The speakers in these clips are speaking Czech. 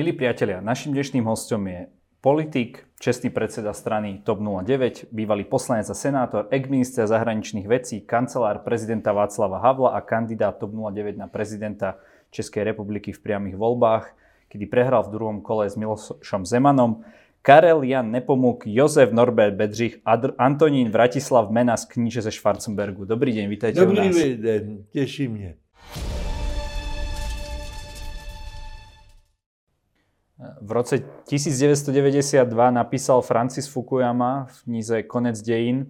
Milí priatelia, našim dnešným hostom je politik, čestný predseda strany TOP 09, bývalý poslanec a senátor, ex-minister zahraničných vecí, kancelár prezidenta Václava Havla a kandidát TOP 09 na prezidenta Českej republiky v priamých voľbách, kedy prehral v druhom kole s Milošom Zemanom. Karel Jan Nepomuk, Jozef Norbert Bedřich, Adr- Antonín Vratislav Mena z kníže ze Schwarzenbergu. Dobrý deň, vítajte Dobrý u nás. den, těší mě. V roce 1992 napísal Francis Fukuyama v knize Konec dejín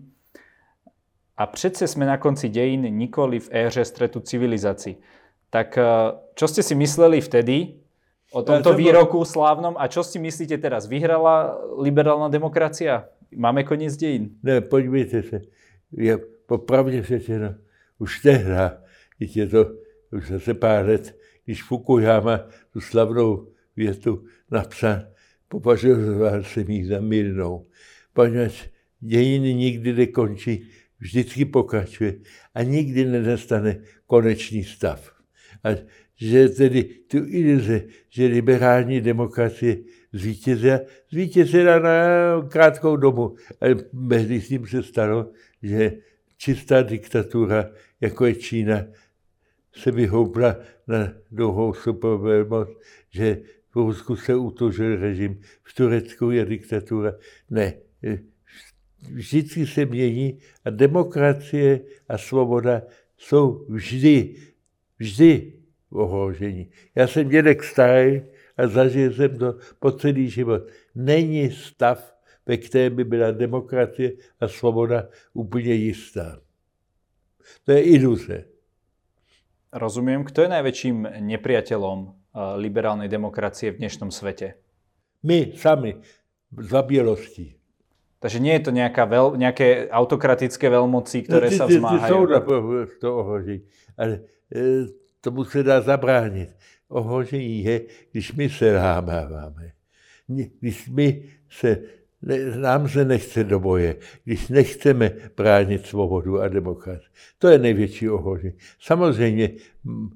a přece sme na konci dejín nikoli v éře stretu civilizací. Tak eh, čo ste si mysleli vtedy o tomto Ja, to bol- výroku slávnom a čo si myslíte teraz? Vyhrala liberálna demokracia? Máme koniec dejín? Ne, podívejte se, je popravdě řečeno, už tehda, když je to už zase pár let, když Fukuyama tu slavnou větu napsal, považoval jsem ji za mírnou, poněvadž dějiny nikdy nekončí, vždycky pokračuje a nikdy nenastane konečný stav. A že tedy tu iluze, že liberální demokracie zvítězila, zvítězila na krátkou dobu. Ale mezi tím se stalo, že čistá diktatura, jako je Čína, se vyhoupla na dlouhou supervelmoc, že v Rusku se utožil režim, v Turecku je diktatura. Ne, vždycky se mění a demokracie a svoboda jsou vždy, vždy ohrožení. Já jsem dědek starý a zažil jsem to po celý život. Není stav, ve kterém by byla demokracie a svoboda úplně jistá. To je iluze. Rozumiem. Kto je najväčším nepriateľom liberálnej demokracie v dnešnom svete? My sami, za bělostí. Takže nie je to nejaká veľ, nejaké autokratické veľmoci, ktoré No, ty, sa ty, ty jsou na to ohrožení. Ale e, tomu se dá zabránit. Ohrožení je, když my se lámáváme. Ni- Když my se, ne, nám se nechce do boje, když nechceme bránit svobodu a demokracii. To je největší ohrožení. Samozřejmě mm,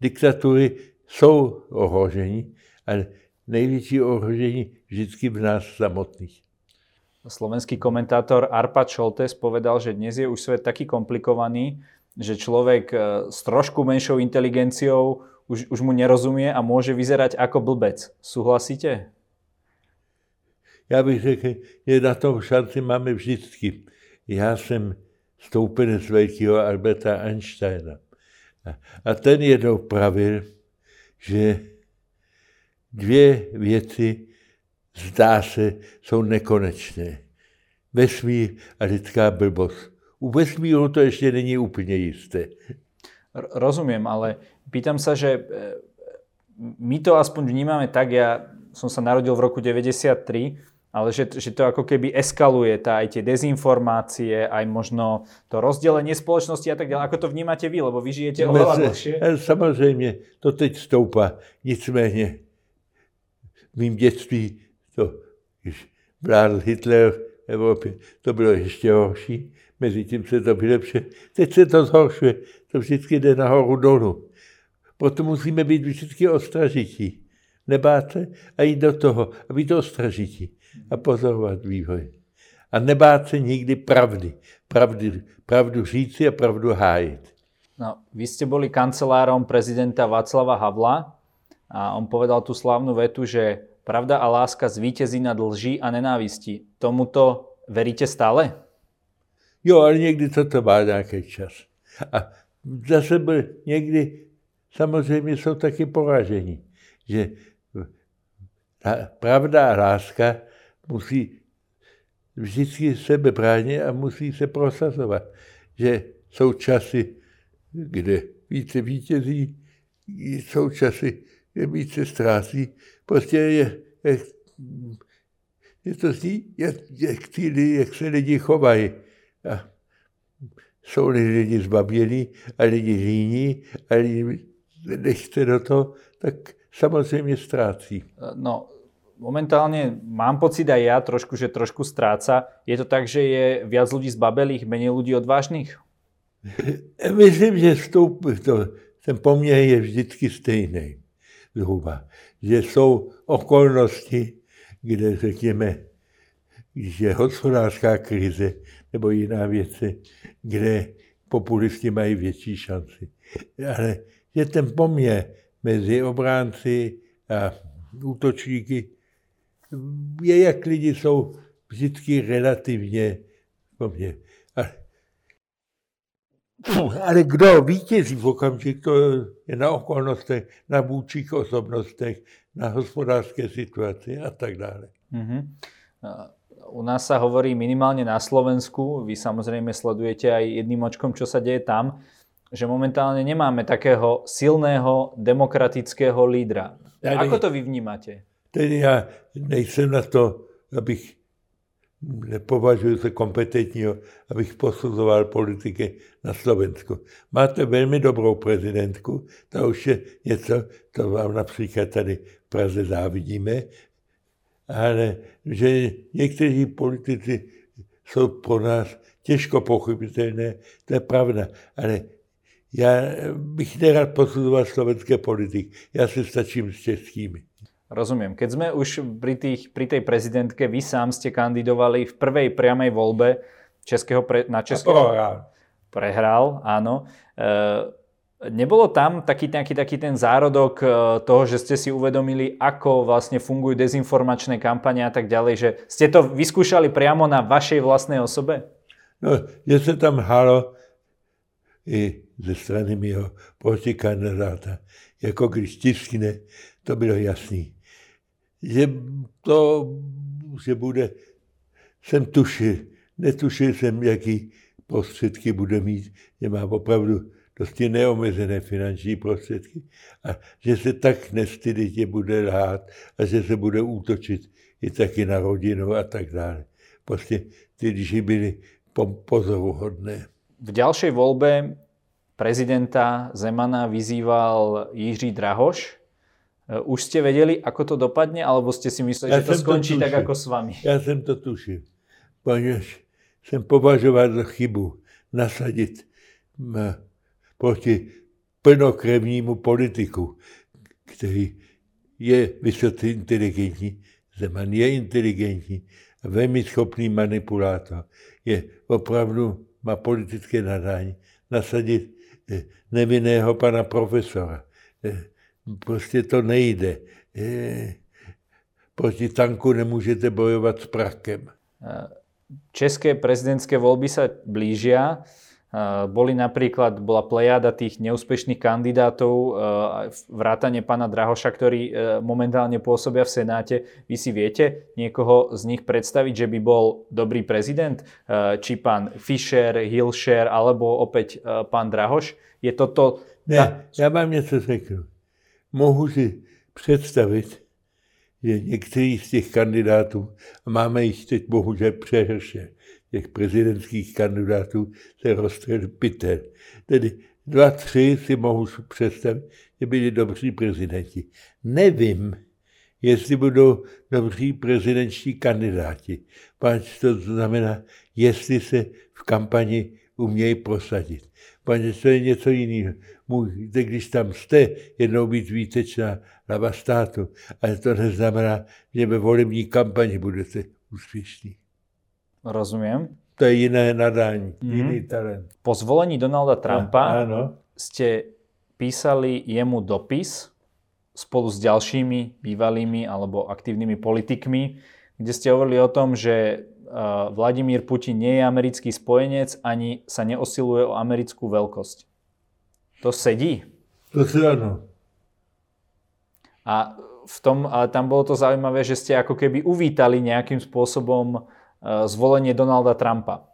diktatury jsou ohrožení, ale největší ohrožení vždycky v nás samotných. Slovenský komentátor Arpad Šoltes povedal, že dnes je už svet taký komplikovaný, že človek eh, s trošku menšou inteligenciou už, už mu nerozumie a môže vyzerať ako blbec. Súhlasíte? Já bych řekl, že na tom šanci máme vždycky. Já jsem stoupenec velkého Alberta Einsteina. A- A ten jednou pravil, že dvě věci zdá se jsou nekonečné. Vesmír a lidská blbost. U vesmíru to ještě není úplně jisté. R- rozumiem, ale pýtam sa, že eh, my to aspoň vnímame tak, ja som sa narodil v roku 93, ale že, že to ako keby eskaluje, tá, aj tie dezinformácie, aj možno to rozdelenie spoločnosti a tak ďalej. Ako to vnímate vy, lebo vy žijete oveľa dlhšie? Eh, Samozřejmě, to teď stoupá. Nicméně v mým dětství to, když vládl Hitler v Evropě, to bylo ještě horší. Mezitím se to vylepšuje. Teď se to zhoršuje. To vždycky jde nahoru dolů. Proto musíme být vždycky ostražití. Nebát se a jít do toho a být ostražití a pozorovat vývoj. A nebát se nikdy pravdy. Pravdy pravdu říci a pravdu hájit. No, vy ste boli kancelárom prezidenta Václava Havla a on povedal tú slávnu vetu, že pravda a láska zvíťazí nad lží a nenávistí. Tomuto veríte stále? Jo, ale někdy to to má nějaký čas. A zase byl, někdy samozřejmě jsou taky poražení, že pravda a láska musí vždycky sebe bránit a musí se prosazovat. Že jsou časy, kde více vítězí, jsou časy, kde více ztrácí. Prostě je, je, je to zní, jak, jak, jak se lidi chovají. A jsou lidi zbabělí a lidi líní a lidi nechce do toho, tak samozřejmě ztrácí. No, momentálne mám pocit aj ja trošku, že trošku stráca. Je to tak, že je viac ľudí zbabelých, menej ľudí odvážnych? Myslím, že vstup, to, ten poměr je vždycky stejný. zhruba. Že jsou okolnosti, kde řekněme, když je hospodářská krize nebo jiná věci, kde populisti mají větší šanci. Ale že ten poměr mezi obránci a útočníky je, jak lidi jsou vždycky relativně poměr. Ale, ale kdo vítězí v okamžik, to je na okolnostech, na vůčích osobnostech, na hospodářské situaci a tak dále. Mm-hmm. U nás sa hovorí minimálne na Slovensku, vy samozrejme sledujete aj jedným očkom, čo sa deje tam, že momentálne nemáme takého silného demokratického lídra. Ako to vy vnímate? Tedy ja nejsem na to, abych nepovažuji se kompetentního, abych posuzoval politiky na Slovensku. Máte velmi dobrou prezidentku, to už je něco, to vám například tady v Praze závidíme, ale že někteří politici jsou pro nás těžko pochopitelné, to je pravda, ale já bych nerad posuzoval slovenské politiky, já se stačím s českými. Rozumiem. Keď sme už pri, tých, pri tej prezidentke, vy sám ste kandidovali v prvej priamej voľbe českého pre, na českého... Prehral, áno. E, Nebolo tam taký nejaký taký ten zárodok e, toho, že ste si uvedomili, ako vlastne fungujú dezinformačné kampane a tak ďalej, že ste to vyskúšali priamo na vašej vlastnej osobe? No, že se tam halo i ze strany mého protikandidáta, jako když tiskne, to bylo jasný. Že to, že bude, jsem tušil, netušil jsem, jaký prostředky bude mít, že má opravdu prostě neomezené finanční prostředky a že se tak nestyditě bude lhát a že se bude útočit i taky na rodinu a tak dále. Prostě ty lži byly pozoruhodné. V ďalšej voľbe prezidenta Zemana vyzýval Jiří Drahoš. Už ste vedeli, ako to dopadne, alebo ste si mysleli, ja že to skončí to tak, ako s vami? Já jsem to tušil, poněž jsem považoval za chybu nasadit proti plnokrevnímu politiku, který je vysoce inteligentní. Zeman je inteligentní a velmi schopný manipulátor. Je opravdu, má politické nadání. Nasadit eh, nevinného pana profesora. Eh, prostě to nejde. Eh, proti tanku nemůžete bojovat s prakem. České prezidentské voľby sa blížia. Boli napríklad, bola plejada tých neúspešných kandidátov, vrátane pána Drahoša, ktorí e, momentálne pôsobia v Senáte. Vy si viete niekoho z nich predstaviť, že by bol dobrý prezident? Či pán Fischer, Hilšer, alebo opäť e, pán Drahoš? Je toto... Ne, ta... já vám něco řeknu. Mohu si představit, že některý z těch kandidátů, a máme jich teď bohužel přehrše, těch prezidentských kandidátů se rozstřelil Peter. Tedy dva, tři si mohu představit, že byli dobří prezidenti. Nevím, jestli budou dobří prezidentští kandidáti. Páč to znamená, jestli se v kampani umějí prosadit. Páč to je něco jiného. Můžete, když tam jste, jednou být výtečná hlava státu, ale to neznamená, že ve volební kampani budete úspěšní. Rozumiem. To je jiné nadání, mm. jiný talent. Po zvolení Donalda Trumpa a, ste písali jemu dopis spolu s ďalšími bývalými alebo aktívnymi politikmi, kde ste hovorili o tom, že Vladimír Putin nie je americký spojenec ani sa neosiluje o americkú veľkosť. To sedí? To si áno. A v tom, ale tam bolo to zaujímavé, že ste ako keby uvítali nejakým spôsobom Eh, zvolenie Donalda Trumpa?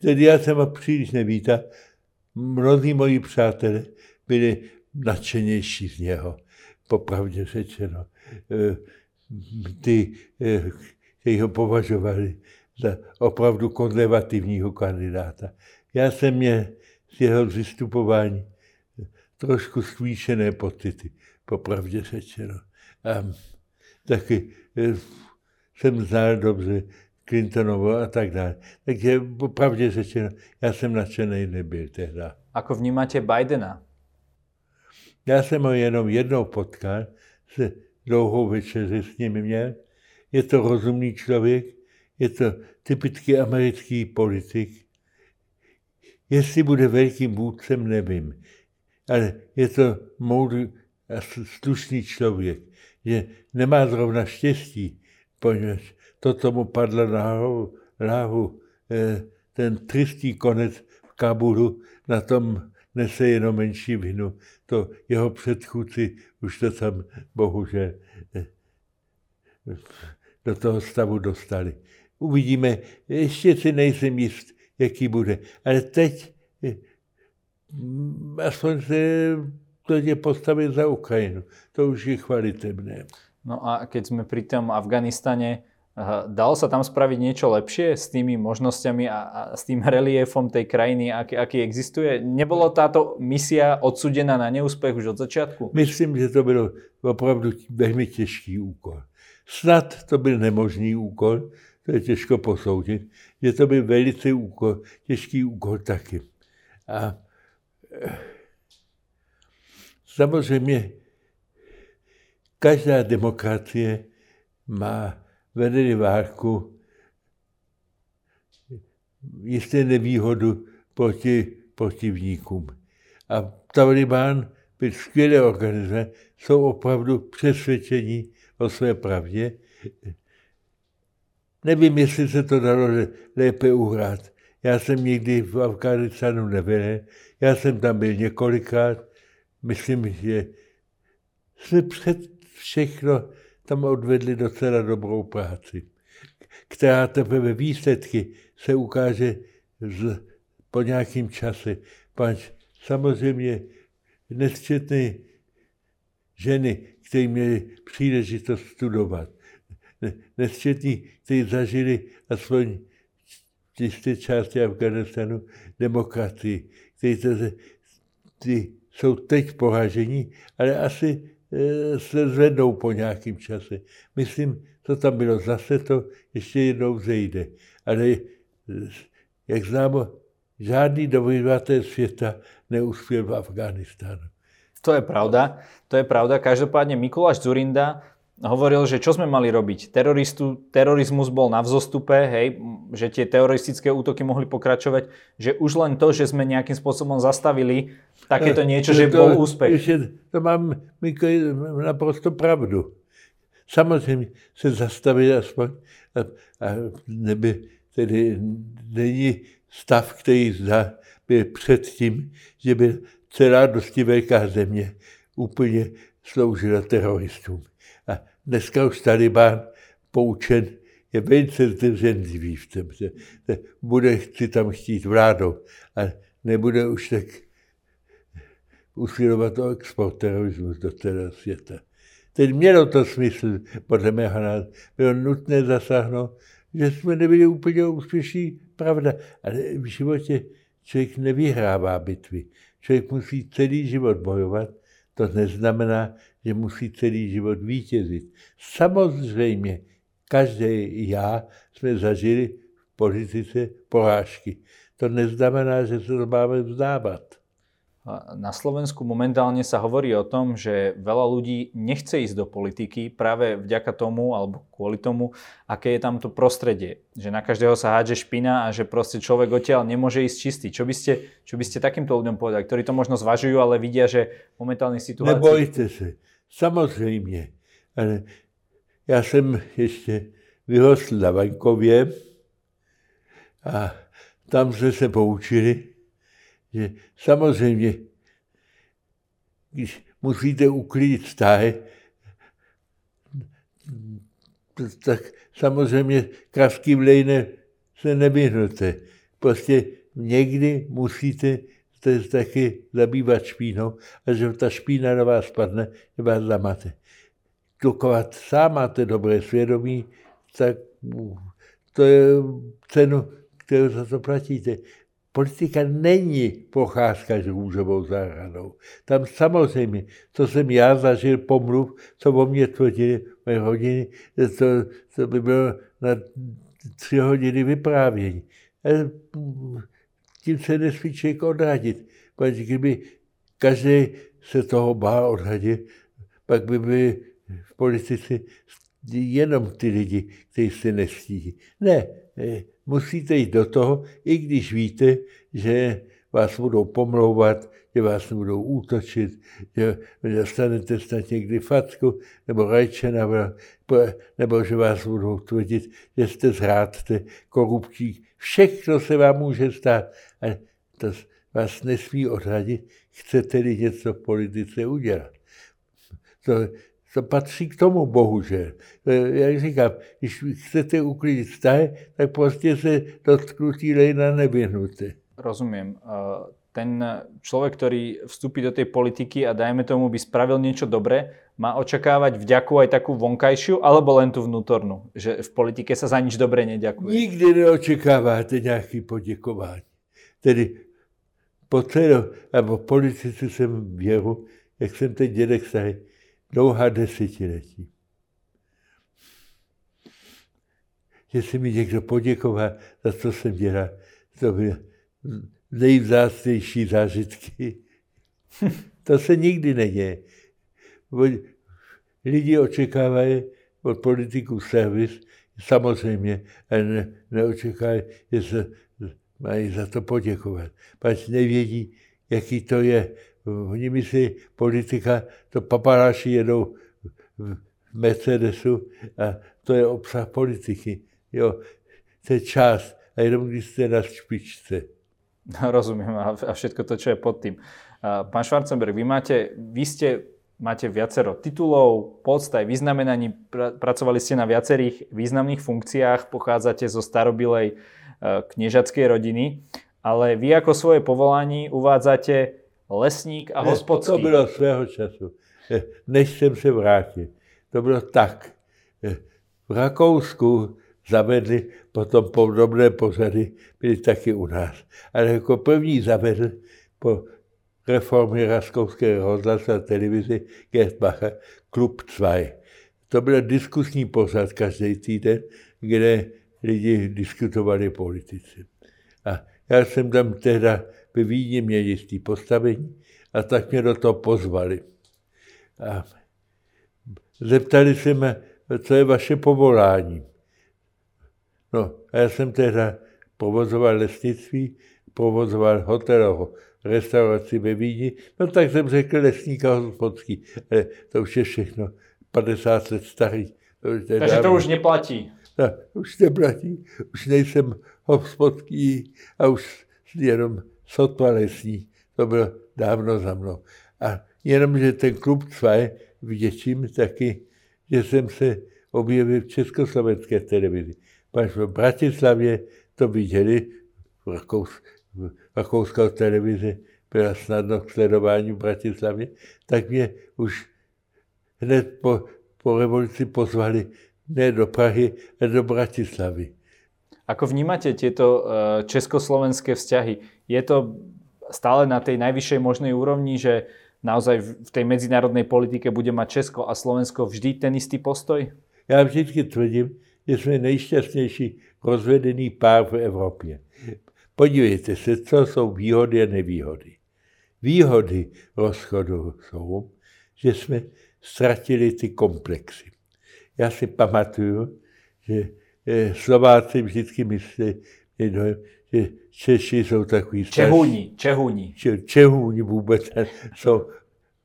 Tedy já jsem ho příliš nevítal. Mnozí moji přátelé byli nadšenější z něho, popravdě řečeno. Eh, ty, eh, kteří ho považovali za opravdu konzervativního kandidáta. Já jsem měl z jeho vystupování trošku smíšené pocity, popravdě řečeno. A taky jsem znal dobře Clintonovo a tak dále. Takže popravdě řečeno, já jsem nadšený nebyl tehdy. Ako vnímáte Bidena? Já jsem ho jenom jednou potkal se dlouhou večeři s ním měl. Je to rozumný člověk, je to typický americký politik. Jestli bude velkým vůdcem, nevím. Ale je to moudrý a slušný člověk, že nemá zrovna štěstí, poněvadž to tomu padlo na hlavu, hlavu eh, ten tristý konec v Kabulu, na tom nese jenom menší vinu. To jeho předchůdci už to tam bohužel eh, do toho stavu dostali. Uvidíme, ještě si nejsem jist, jaký bude. Ale teď eh, aspoň se to je postavit za Ukrajinu. To už je chvalitebné. No a keď sme pri tom Afganistane, Dalo sa tam spraviť niečo lepšie s tými možnosťami a, a s tým reliefom tej krajiny, aký, aký existuje? Nebolo táto misia odsudená na neúspech už od začiatku? Myslím, že to bylo opravdu velmi těžký úkol. Snad to byl nemožný úkol, to je těžko posoudit, že to byl velice úkol, těžký úkol taky. A eh, samozřejmě každá demokracie má vedeli válku jisté nevýhodu proti protivníkům. A Taliban byl skvělé organizace, jsou opravdu přesvědčení o své pravdě. Nevím, jestli se to dalo lépe uhrát. Já jsem nikdy v Afganistánu nebyl, já jsem tam byl několikrát. Myslím, že jsme před všechno tam odvedli docela dobrou práci, která teprve výsledky se ukáže z, po nějakým čase. Pač samozřejmě nesčetné ženy, které měly příležitost studovat, nesčetní, kteří zažili aspoň v jisté části Afganistanu demokracii, kteří ty jsou teď poražení, ale asi se zvednou po nějakém čase. Myslím, to tam bylo zase to, ještě jednou zejde. Ale eh, jak známo, žádný dobyvatel světa neuspěl v Afganistánu. To je pravda, to je pravda. Každopádne Mikuláš Zurinda hovoril, že čo sme mali robiť? Teroristu, terorizmus bol na vzostupe, hej, že tie teroristické útoky mohli pokračovať, že už len to, že sme nejakým spôsobom zastavili takéto eh, niečo, že to, bol úspech. Ještě, to mám naprosto pravdu. Samozřejmě se zastavit aspoň a, a neby, tedy není stav, který zdá, byl předtím, že by celá dosti velká země úplně sloužila teroristům. Dneska už Taliban poučen je velice zdrženlivý v tom, že bude si tam chtít vládou a nebude už tak usilovat o export terorismu do celého světa. Teď mělo to smysl, podle mého názoru, bylo nutné zasáhnout, že jsme nebyli úplně úspěšní, pravda, ale v životě člověk nevyhrává bitvy. Člověk musí celý život bojovat, to neznamená, že musí celý život vítězit. Samozřejmě, každý já jsme zažili v politice porážky. To neznamená, že se to máme vzdávat. Na Slovensku momentálne sa hovorí o tom, že veľa ľudí nechce ísť do politiky práve vďaka tomu alebo kvôli tomu, aké je tam to prostredie. Že na každého sa hádže špina a že proste človek odtiaľ nemôže ísť čistý. Čo by ste, čo by ste takýmto ľuďom povedali, ktorí to možno zvažujú, ale vidia, že momentálne situácii... Nebojte se, samozřejmě. Ale já jsem ještě vyrostl na venkově a tam jsme se poučili, že samozřejmě, když musíte uklidit vztahy, tak samozřejmě kravský vlejne se nevyhnete. Prostě někdy musíte se taky zabývat špínou a že ta špína na vás padne, že vás zamate. Dokud sám máte dobré svědomí, tak to je cenu, kterou za to platíte. Politika není pocházka s růžovou zahradou. Tam samozřejmě, co jsem já zažil pomluv, co o mě tvrdili moje hodiny, to, to by bylo na tři hodiny vyprávění. A tím se nesmí člověk odradit. Protože kdyby každý se toho bál odradit, pak by byly v politice jenom ty lidi, kteří se nestíhí. Ne, eh, musíte jít do toho, i když víte, že vás budou pomlouvat, že vás budou útočit, že dostanete snad někdy facku nebo rajče, nebo, že vás budou tvrdit, že jste zhrádce, korupčí. Všechno se vám může stát. A to vás nesmí odradit, chcete-li něco v politice udělat. To, to patří k tomu, bohužel. Jak říkám, když chcete uklidit vztahy, tak prostě se dotknutí lejna nevyhnute. Rozumiem. Ten človek, ktorý vstúpi do tej politiky a dajme tomu by spravil niečo dobré, má očakávať vďaku aj takú vonkajšiu, alebo len tú vnútornú? Že v politike sa za nič dobre neďakuje? Nikdy neočekáváte nějaký poděkování. Tedy po celé, nebo politice jsem věru, jak jsem ten dědek starý, dlouhá desetiletí. Že si mi někdo poděkoval za co jsem dělal, to byly nejvzácnější zážitky. to se nikdy neděje. Lidi očekávají od politiků servis, samozřejmě, ale ne, neočekávají, že se mají za to poděkovat. Pač nevědí, jaký to je. Oni myslí, politika, to paparáši jedou v Mercedesu a to je obsah politiky. Jo, to je část. A jenom když jste na špičce. Rozumiem. A všetko to, čo je pod tým. Pán Schwarzenberg, vy, máte, vy ste, máte viacero titulov, podstaj, vyznamenaní, pracovali ste na viacerých významných funkciách, pochádzate zo starobilej E, kniežackej rodiny, ale vy ako svoje povolání uvádzate lesník a hospodský. To bylo svého času, než jsem se vrátil. To bylo tak. V Rakousku zavedli potom podobné pořady, byly taky u nás. Ale jako první zavedl po reformě Rakouské rozhlasu a televizi Gerd Bacher Klub 2. To byl diskusní pořad každý týden, kde lidi diskutovali politici. A já jsem tam tehda ve Vídni měl jistý postavení a tak mě do toho pozvali. A zeptali se mě, co je vaše povolání. No a já jsem tehda provozoval lesnictví, provozoval hotel, restauraci ve Vídni, no tak jsem řekl lesník a hospodský, ale to už je všechno 50 let starý. Takže to už neplatí. No, už neplatí, už nejsem hospodský a už jenom sotva lesní. To bylo dávno za mnou. A jenom, že ten klub 2 vděčím taky, že jsem se objevil v československé televizi. Pač v Bratislavě to viděli, v, Rakous, televizi byla snadno k sledování v Bratislavě, tak mě už hned po, po revoluci pozvali ne do Prahy, ale do Bratislavy. Ako vnímate tieto eh, československé vzťahy? Je to stále na tej najvyššej možnej úrovni, že naozaj v tej medzinárodnej politike bude mať Česko a Slovensko vždy ten istý postoj? Já vždycky tvrdím, že jsme nejšťastnější rozvedený pár v Evropě. Podívejte se, co jsou výhody a nevýhody. Výhody rozchodu jsou, že jsme ztratili ty komplexy. Já si pamatuju, že Slováci vždycky myslí, že Češi jsou takový starší. Čehůni, Čehůni. Če, Čehůni vůbec jsou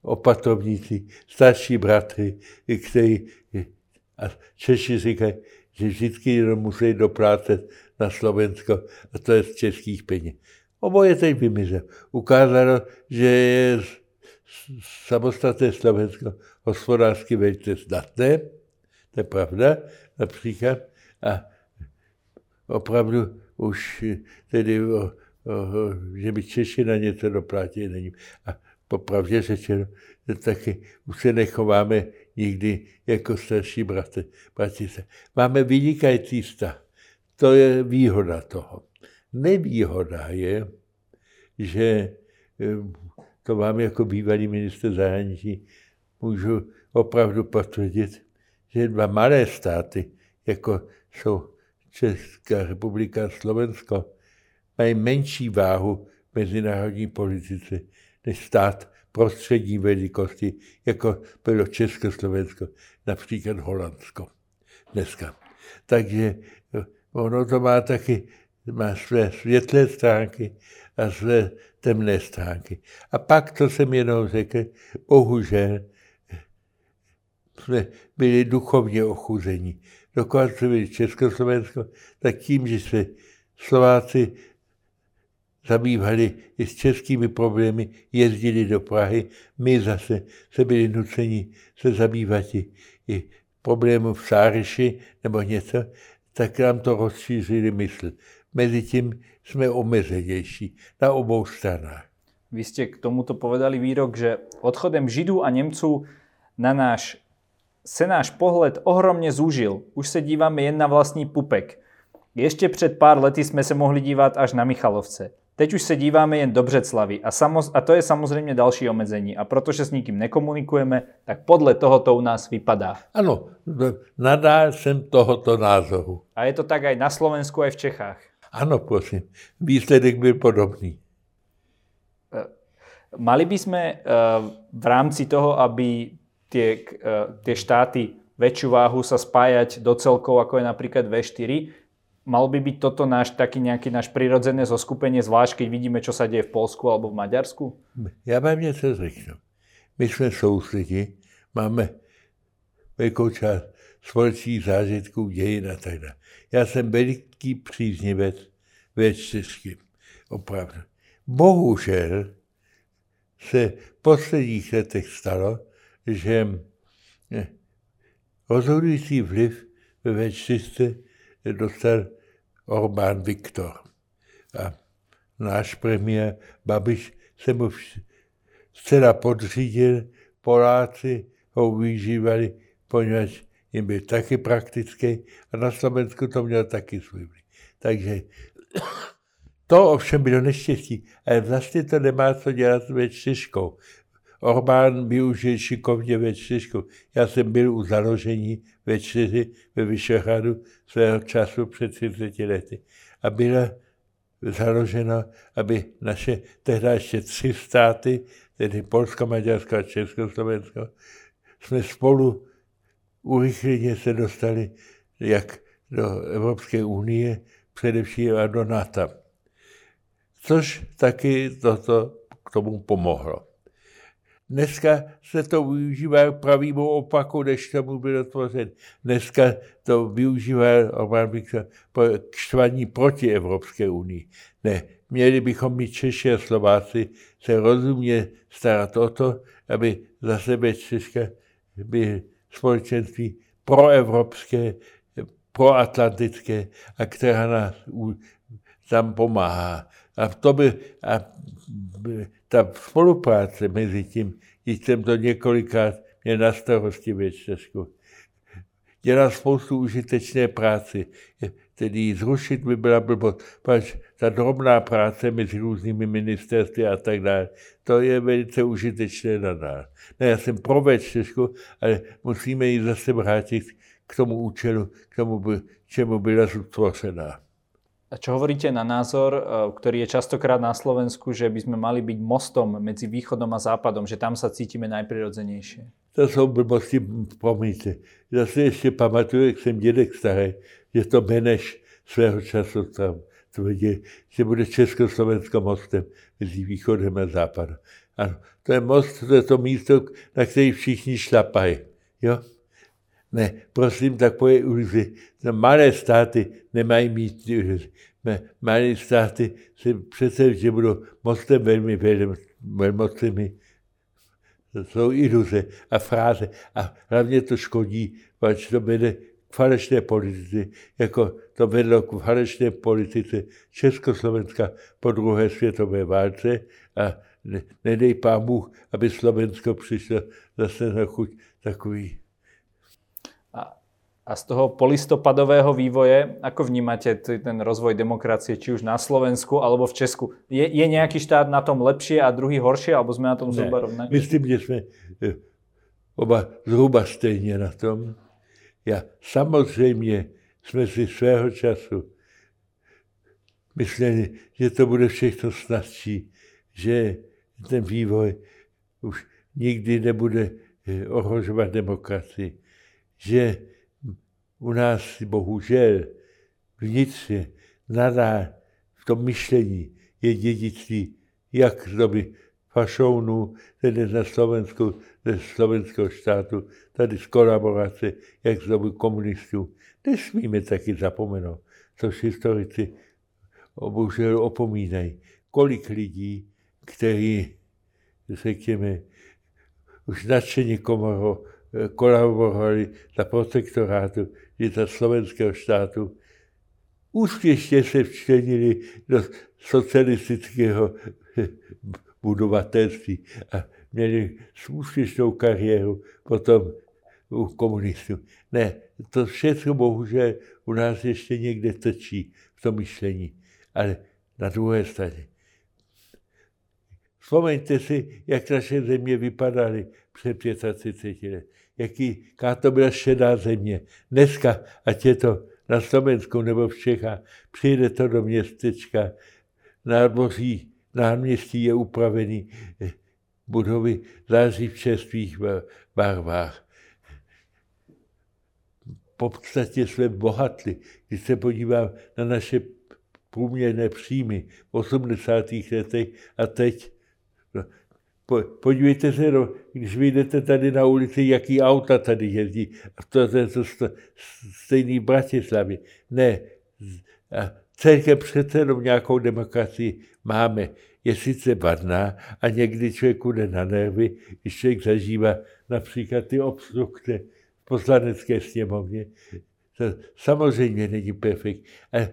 opatovníci, starší bratry, kteří, a Češi říkají, že vždycky jenom musí do práce na Slovensko a to je z českých peněz. Oboje teď vymizel. Ukázalo, že je samostatné Slovensko hospodářsky velice zdatné, to je pravda, například. A opravdu už tedy, o, o, že by Češi na něco doplatili, není. A popravdě řečeno, taky už se nechováme nikdy jako starší bratr, bratrice. Máme vynikající vztah. To je výhoda toho. Nevýhoda je, že to vám jako bývalý minister zahraničí můžu opravdu potvrdit, že dva malé státy, jako jsou Česká republika a Slovensko, mají menší váhu mezinárodní politice než stát prostřední velikosti, jako bylo Československo, například Holandsko dneska. Takže ono to má taky má své světlé stránky a své temné stránky. A pak, co jsem jenom řekl, bohužel jsme byli duchovně ochuzení. Dokonce byli Československo, tak tím, že se Slováci zabývali i s českými problémy, jezdili do Prahy, my zase se byli nuceni se zabývat i, i v Sáreši nebo něco, tak nám to rozšířili mysl. Mezitím jsme omezenější na obou stranách. Vy ste k tomuto povedali výrok, že odchodem Židů a Nemců na náš se náš pohled ohromně zúžil. Už se díváme jen na vlastní pupek. Ještě před pár lety jsme se mohli dívat až na Michalovce. Teď už se díváme jen do Břeclavy a, samoz, a to je samozřejmě další omezení. A protože s nikým nekomunikujeme, tak podle toho to u nás vypadá. Ano, nadál jsem tohoto názoru. A je to tak aj na Slovensku, aj v Čechách. Ano, prosím. Výsledek byl podobný. E, mali by sme e, v rámci toho, aby tie, e, tie štáty väčšiu váhu sa spájať do celkov, ako je napríklad V4, Mal by byť toto náš taký nejaký náš prirodzené zoskupenie, zvlášť keď vidíme, čo sa deje v Polsku alebo v Maďarsku? Já vám něco řeknu. My jsme sousedi, máme velkou část společných zážitků, dějin a tak dále. Já jsem veliký příznivec V4. Opravdu. Bohužel se v posledních letech stalo, že rozhodující vliv ve V4 dostal Orbán Viktor. A náš premiér Babiš se mu zcela podřídil, Poláci ho využívali, poněvadž jim byl taky praktický a na Slovensku to měl taky svůj vliv. Takže to ovšem bylo neštěstí, ale vlastně to nemá co dělat s čtyřkou. Orbán využil šikovně ve čtyřku. Já jsem byl u založení ve čtyři ve Vyšehradu svého času před 30 lety. A byla založena, aby naše tehdy ještě tři státy, tedy Polsko, Maďarsko a Československo, jsme spolu urychleně se dostali jak do Evropské unie, především a do NATO. Což taky toto k tomu pomohlo. Dneska se to využívá pravýmu opaku, než tomu byl tvořen. Dneska to využívá Orbán Viktor k štvaní proti Evropské unii. Ne, měli bychom mít Češi a Slováci se rozumně starat o to, aby za sebe Česka by společenství proevropské, proatlantické a která nás tam pomáhá. A to by, a ta spolupráce mezi tím, když jsem to několikrát měl na starosti ve Česku, dělá spoustu užitečné práce. Tedy zrušit by byla blbost, protože ta drobná práce mezi různými ministerstvy a tak dále, to je velice užitečné nadále. Ne, já jsem pro Česku, ale musíme ji zase vrátit k tomu účelu, k tomu, čemu byla zutvořená. A čo hovoríte na názor, eh, ktorý je častokrát na Slovensku, že by sme mali byť mostom medzi východom a západom, že tam sa cítime najprirodzenejšie? To jsou blbosti, promiňte. Já si ještě pamatuju, jak jsem dědek starý, že to Beneš svého času tam tvrdil, že bude Československo mostem mezi východem a západem. Ano, to je most, to je to místo, na který všichni šlapají. Jo? Ne, prosím, takové iluzi. No, malé státy nemají mít iluzi. Malé státy si přece, že budou mostem velmi velmocemi. To jsou iluze a fráze. A hlavně to škodí, protože to vede k falešné politice, jako to vedlo k falešné politice Československa po druhé světové válce a nedej pán Bůh, aby Slovensko přišlo zase na chuť takový a z toho polistopadového vývoje, ako vnímate ten rozvoj demokracie, či už na Slovensku alebo v Česku? Je, je nejaký štát na tom lepšie a druhý horšie, alebo sme na tom zhruba rovnakí? Myslím, že jsme eh, oba zhruba stejně na tom. Já samozřejmě jsme si svého času mysleli, že to bude všechno snadší, že ten vývoj už nikdy nebude eh, ohrožovat demokracii. Že u nás bohužel vnitřně nadá v tom myšlení je dědictví jak z doby fašounů, tedy na Slovensku, ze slovenského štátu, tady z kolaborace, jak z doby komunistů. Nesmíme taky zapomenout, což historici bohužel opomínají, kolik lidí, kteří, řekněme, už nadšeně komoro, kolaborovali za protektorátu, za slovenského štátu, úspěšně se včlenili do socialistického budovatelství a měli úspěšnou kariéru potom u komunistů. Ne, to všechno bohužel u nás ještě někde tečí v tom myšlení. Ale na druhé straně. Vzpomeňte si, jak naše země vypadaly před 35 let. Jaký, jaká to byla šedá země. Dneska, ať je to na Slovensku nebo v Čechách, přijde to do městečka, nádvoří, náměstí je upravený, budovy září v čerstvých barvách. Po podstatě jsme bohatli. Když se podívám na naše průměrné příjmy v 80. letech a teď, no, podívejte se, no, když vyjdete tady na ulici, jaký auta tady jezdí. A to je to stejný v Bratislavě. Ne, a celkem přece jenom nějakou demokracii máme je sice vadná a někdy člověku jde na nervy, když člověk zažívá například ty obstrukce v poslanecké sněmovně. To samozřejmě není perfekt, ale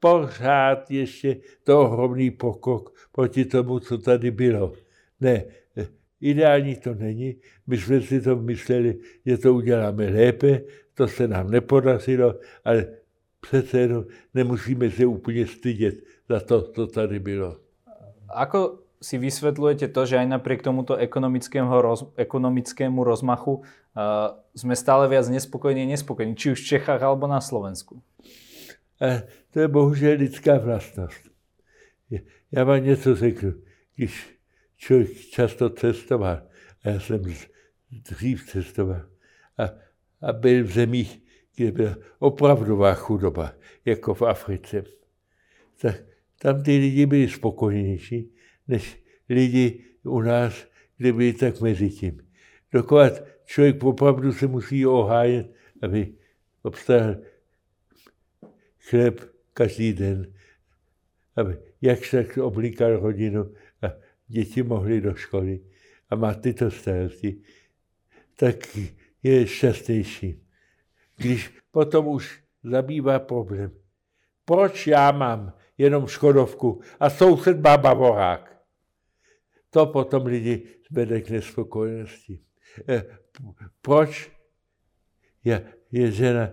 pořád ještě to ohromný pokrok proti tomu, co tady bylo. Ne, ideální to není. My jsme si to mysleli, že to uděláme lépe, to se nám nepodařilo, ale přece jenom nemusíme se úplně stydět za to, co tady bylo. Ako si vysvetľujete to, že aj napriek tomuto ekonomickému, roz, ekonomickému rozmachu uh, sme stále viac nespokojní a nespokojní, či už v Čechách alebo na Slovensku? A to je bohužel lidská vlastnost. Já vám něco řeknu. Když člověk často cestoval, a já jsem dřív cestoval, a, a byl v zemích, kde byla opravdová chudoba, jako v Africe, tak tam ty lidi byli spokojnější, než lidi u nás, kde byli tak mezi tím. Dokud člověk opravdu se musí ohájet, aby obstal chléb každý den, aby jak se oblíkal rodinu děti mohly do školy a má tyto starosti, tak je šťastnější. Když potom už zabývá problém. Proč já mám jenom Škodovku a soused má Bavorák. To potom lidi zvede k nespokojenosti. Eh, proč je, je žena,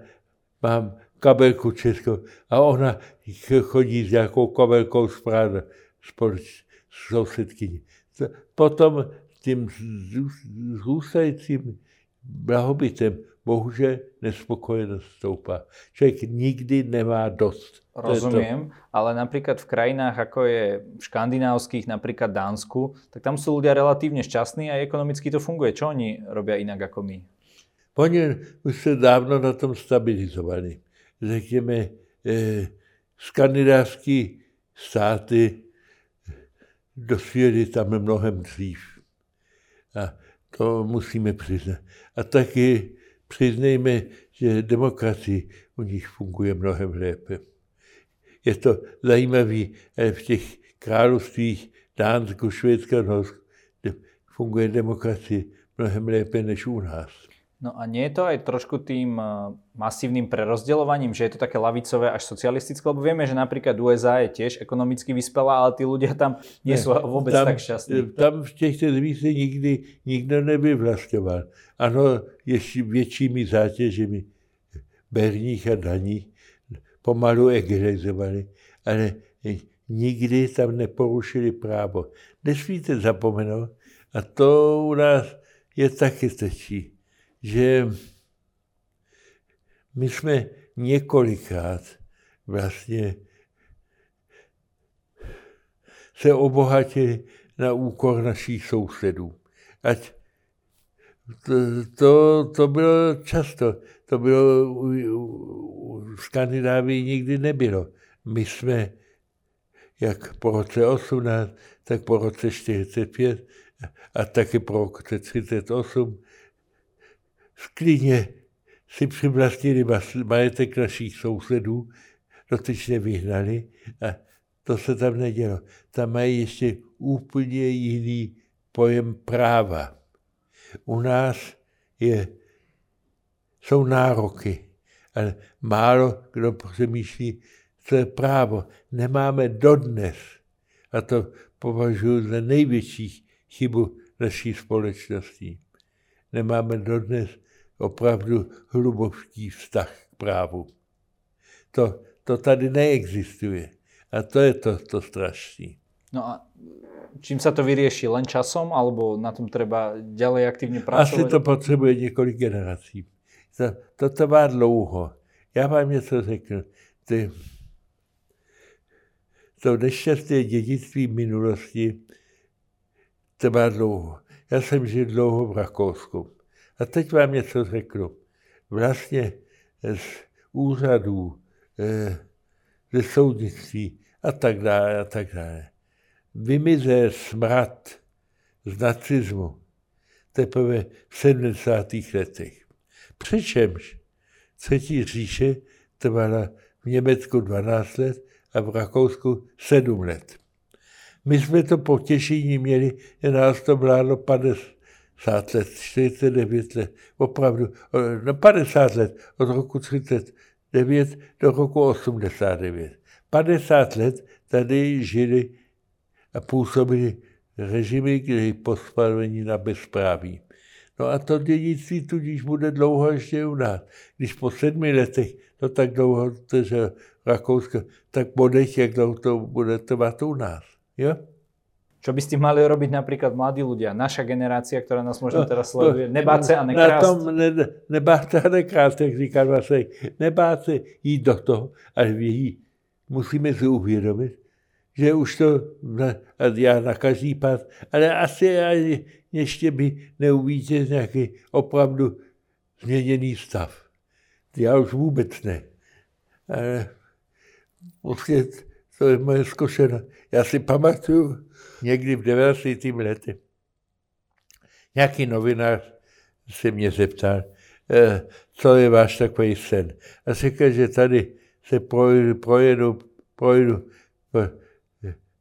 mám kabelku českou a ona chodí s nějakou kabelkou z Prahy společ, s sousedkyní. Potom tím zrůstajícím blahobytem bohužel nespokojenost stoupá. Člověk nikdy nemá dost. Rozumiem, ale napríklad v krajinách, ako je v škandinávských, napríklad Dánsku, tak tam sú ľudia relatívne šťastní a ekonomicky to funguje. Čo oni robia inak ako my? Oni už se dávno na tom stabilizovali. Řekněme, eh, skandinávské státy dospěli tam mnohem dřív. A to musíme přiznat. A taky přiznejme, že demokracie u nich funguje mnohem lépe. Je to zajímavé v těch královstvích Dánsku, Švédska, Norsku, funguje demokracie mnohem lépe než u nás. No a nie je to aj trošku tým eh, masívnym prerozdeľovaním, že je to také lavicové až socialistické, lebo vieme, že napríklad USA je tiež ekonomicky vyspelá, ale tí ľudia tam nie sú vôbec tam, tak šťastní. Tam v těchto zemích se nikdy nikdo nevyvlastňoval. Ano, ještě většími zátěžemi berních a daní pomalu egalizovali, ale nikdy tam neporušili právo. Nesmíte zapomenout, a to u nás je taky tečí že my jsme několikrát vlastně se obohatili na úkor našich sousedů. ať to, to, to bylo často. To bylo u, u, v Skandinávii nikdy nebylo. My jsme, jak po roce 18, tak po roce 45 a taky po roce 38 v Klíně si přivlastnili majetek našich sousedů, dotyčně vyhnali a to se tam nedělo. Tam mají ještě úplně jiný pojem práva. U nás je, jsou nároky, ale málo kdo přemýšlí, co je právo. Nemáme dodnes, a to považuji za největší chybu naší společnosti. Nemáme dodnes opravdu hluboký vztah k právu. To, to tady neexistuje. A to je to, to strašné. No a čím sa to vyrieši? Len časom? Alebo na tom treba ďalej aktívne pracovať? Asi to potřebuje několik generací. To, to trvá dlouho. Já vám něco řeknu. Ty, to nešťastné dědictví minulosti trvá dlouho. Já jsem žil dlouho v Rakousku. A teď vám něco řeknu. Vlastně z úřadů, eh, ze soudnictví a tak dále a tak dále. Vymize smrad z nacismu teprve v 70. letech. Přičemž třetí říše trvala v Německu 12 let a v Rakousku 7 let. My jsme to potěšení měli, že nás to vládlo 50 let, 49 let, opravdu, no 50 let, od roku 39 do roku 89. 50 let tady žili a působili režimy, kdy pospalení na bezpráví. No a to dědictví tudíž bude dlouho ještě u nás. Když po sedmi letech to tak dlouho, že Rakousko, tak podech, jak dlouho to bude trvat u nás. Jo? Čo by ste mali robiť napríklad mladí ľudia, naša generácia, ktorá nás možno no, teraz sleduje, nebáť sa a nekrást? Na tom ne, nebáť sa a nekrást, jak říká Vasek. Nebáť sa jít do toho, až vyjí musíme si uvědomit, že už to, na, já na každý pád, ale asi ani ještě by neuvíte nějaký opravdu změněný stav. Já už vůbec ne. Ale prostě to je moje zkušenost. Já si pamatuju někdy v 90. letech, nějaký novinář se mě zeptal, eh, co je váš takový sen. A řekl, že tady se projedu, projedu, projedu po,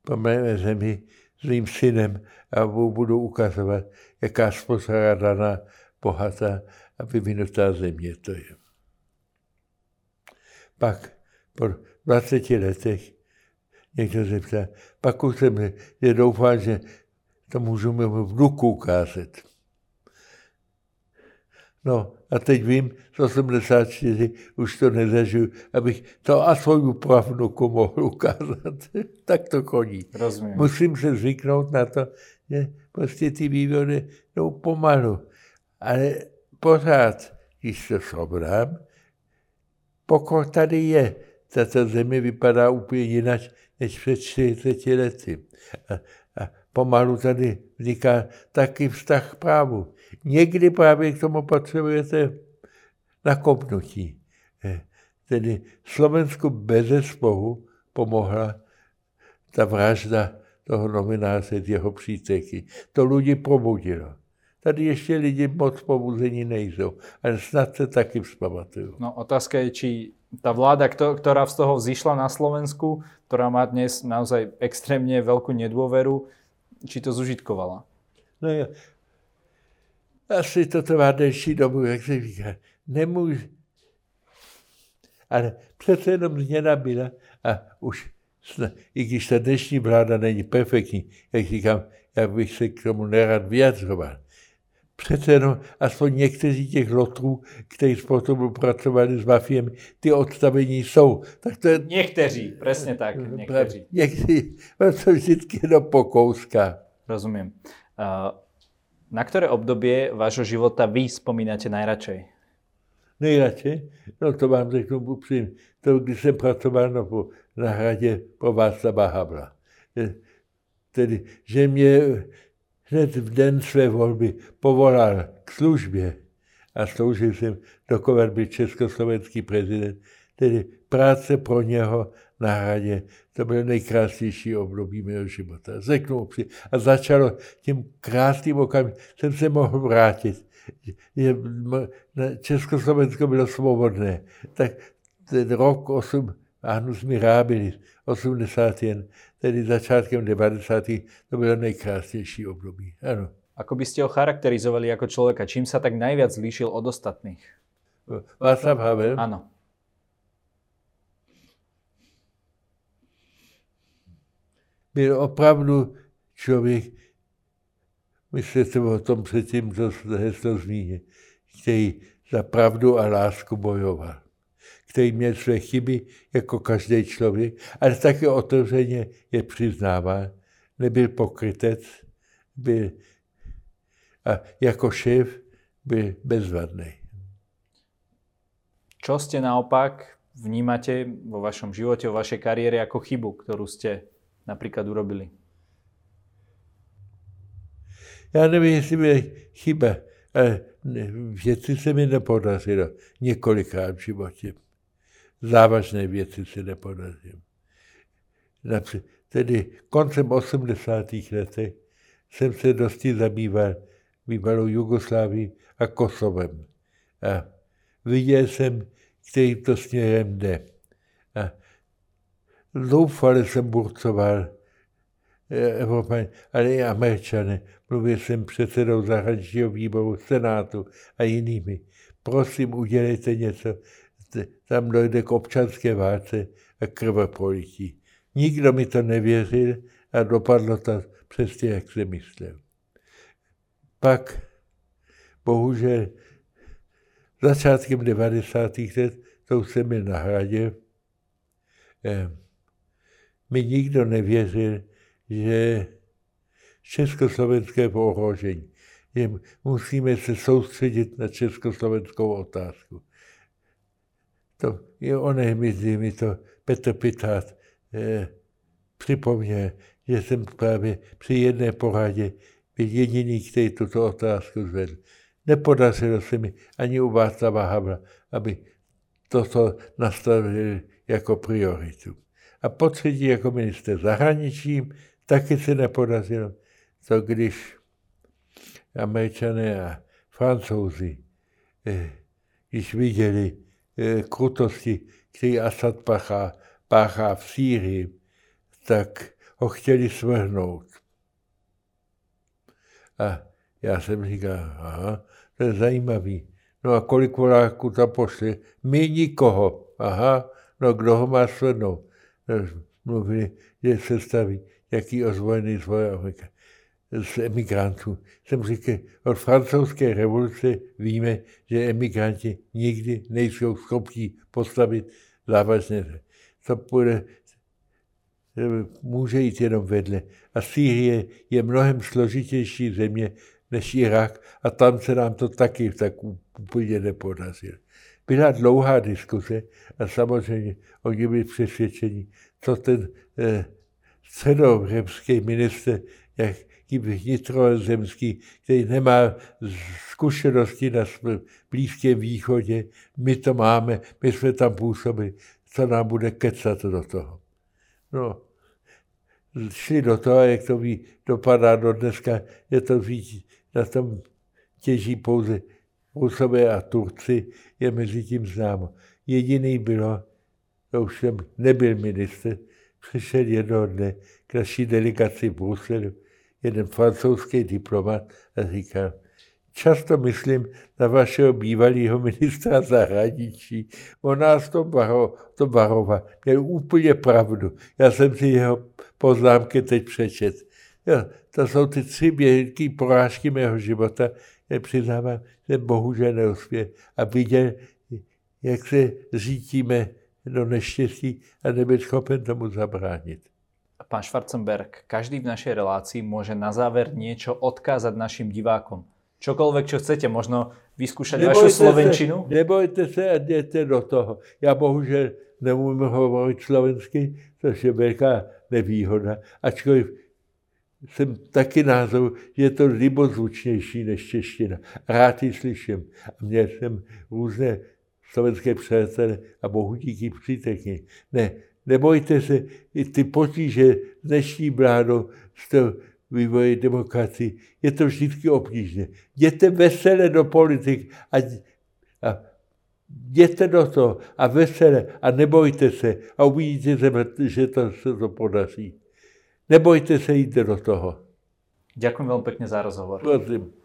po mé zemi s mým synem a budu ukazovat, jaká spořádaná, bohatá a vyvinutá země to je. Pak po 20 letech někdo zeptá, pak už jsem, že doufám, že to můžu mému vnuku ukázat. No a teď vím, z 84 už to nezažiju, abych to a svou pravnuku mohl ukázat. tak to chodí. Rozumím. Musím se zvyknout na to, že prostě ty vývody jdou pomalu. Ale pořád, když to srovnám, pokud tady je, tato země vypadá úplně jinak než před 40 lety. A, a pomalu tady vzniká taky vztah k právu. Někdy právě k tomu potřebujete nakopnutí. Eh, tedy Slovensku bez spohu pomohla ta vražda toho novináře, jeho příteky. To lidi probudilo. Tady ještě lidi moc pobuzení nejsou, ale snad se taky vzpamatujú. No otázka je, či tá vláda, ktorá z toho vzýšla na Slovensku, ktorá má dnes naozaj extrémne veľkú nedôveru, či to zužitkovala? No jo, asi to trvá delší dobu, jak se říká. Nemůžu. Ale přece jenom změna byla a už, i když ta dnešní vláda není perfektní, jak říkám, já bych se k tomu nerad vyjadřoval. Přece jenom aspoň někteří těch lotrů, kteří potom pracovali s mafiemi, ty odstavení jsou. Tak to je... Někteří, přesně tak, někteří. Někteří, to vždycky do pokouska. Rozumím. Na ktoré obdobie vášho života vy najradšej? Nejradšej? No to vám řeknu upřímně. To, když jsem pracoval na, na hradě pro Václava Havla. Tedy, že mě hned v den své volby povolal k službě a sloužil jsem, dokud byl československý prezident. Tedy práce pro něho na hradě, to bylo nejkrásnější období mého života. Řeknu si. A začalo tím krásným okamžikem, jsem se mohl vrátit. Československo bylo svobodné. Tak ten rok 8, Ahnus Mirabilis, 80 jen, tedy začátkem 90. to bylo nejkrásnější období. Ano. Ako by ste ho charakterizovali ako človeka? Čím sa tak najviac zlíšil od ostatných? Václav Havel? Áno. Byl opravdu člověk, myslíte o tom předtím, co heslo zmíně, který za pravdu a lásku bojoval který měl své chyby jako každý člověk, ale také otevřeně je přiznává. Nebyl pokrytec, byl a jako šéf byl bezvadný. Čo ste naopak vnímate vo vašom živote, vo vašej kariére ako chybu, ktorú ste napríklad urobili? Já nevím, jestli byla chyba, ale věci se mi nepodařilo několikrát v životě závažné věci se nepodařím. Tedy koncem 80. letech jsem se dosti zabýval bývalou Jugoslávii a Kosovem. A viděl jsem, kterým to směrem jde. A zoufale jsem burcoval eh, ale i Američané. Mluvil jsem předsedou zahraničního výboru Senátu a jinými. Prosím, udělejte něco tam dojde k občanské válce a krvoprolití. Nikdo mi to nevěřil a dopadlo to přesně, jak jsem myslel. Pak, bohužel, začátkem 90. let, to už jsem byl na hradě, eh, mi nikdo nevěřil, že československé ohrožení, že musíme se soustředit na československou otázku. To je oné mi, mi to Petr Pitát eh, připomněl, že jsem právě při jedné poradě byl jediný, který tuto otázku zvedl. Nepodařilo se mi ani u Václava Havla, aby toto nastavil jako prioritu. A po třetí jako minister zahraničím taky se nepodařilo. To když američané a francouzi, eh, když viděli, Eh, krutosti, který Asad páchá, páchá v Sýrii, tak ho chtěli svrhnout. A já jsem říkal, aha, to je zajímavý. No a kolik voláků tam pošli? My nikoho. Aha, no kdo ho má svrhnout? No, mluvili, že se staví, jaký ozvojený zvoje Amerika z emigrantů. Jsem říkal, od francouzské revoluce víme, že emigranti nikdy nejsou schopni postavit závažné. To bude, může jít jenom vedle. A Sýrie je mnohem složitější země než Irak a tam se nám to taky tak úplně nepodařilo. Byla dlouhá diskuse a samozřejmě oni byli přesvědčeni, co ten eh, středoevropský minister, jak vnitrozemský, který nemá zkušenosti na Blízkém východě. My to máme, my jsme tam působili. Co nám bude kecat do toho? No, šli do toho, jak to ví, dopadá do dneska, je to víc, na tom těží pouze Rusové a Turci, je mezi tím známo. Jediný bylo, to už jsem nebyl minister, přišel jednoho dne k naší delegaci v Bruselu, jeden francouzský diplomat a říkal, často myslím na vašeho bývalého ministra zahraničí. On nás to, baro, to baroval. Měl úplně pravdu. Já jsem si jeho poznámky teď přečet. Jo, to jsou ty tři velké porážky mého života. Já přiznávám, že bohužel neuspěl. A viděl, jak se řítíme do neštěstí a nebyl schopen tomu zabránit. Pán Schwarzenberg, každý v našej relácii môže na záver niečo odkázať našim divákom. Čokoľvek, čo chcete, možno vyskúšať nebojte vašu slovenčinu? Se, nebojte se a jděte do toho. Já bohužel nemůžu hovorit slovensky, což je velká nevýhoda. Ačkoliv jsem taky názoru, že je to libozvučnější než čeština. Rád ji slyším. A měl jsem různé slovenské přátelé a bohu díky přítekně. Ne, nebojte se, i ty potíže dnešní bráno z toho vývoje demokracii, je to vždycky obtížné. Jděte veselé do politik a, a jděte do toho a veselé a nebojte se a uvidíte, že to se to podaří. Nebojte se, jít do toho. Ďakujem veľmi pekne za rozhovor. Prosím.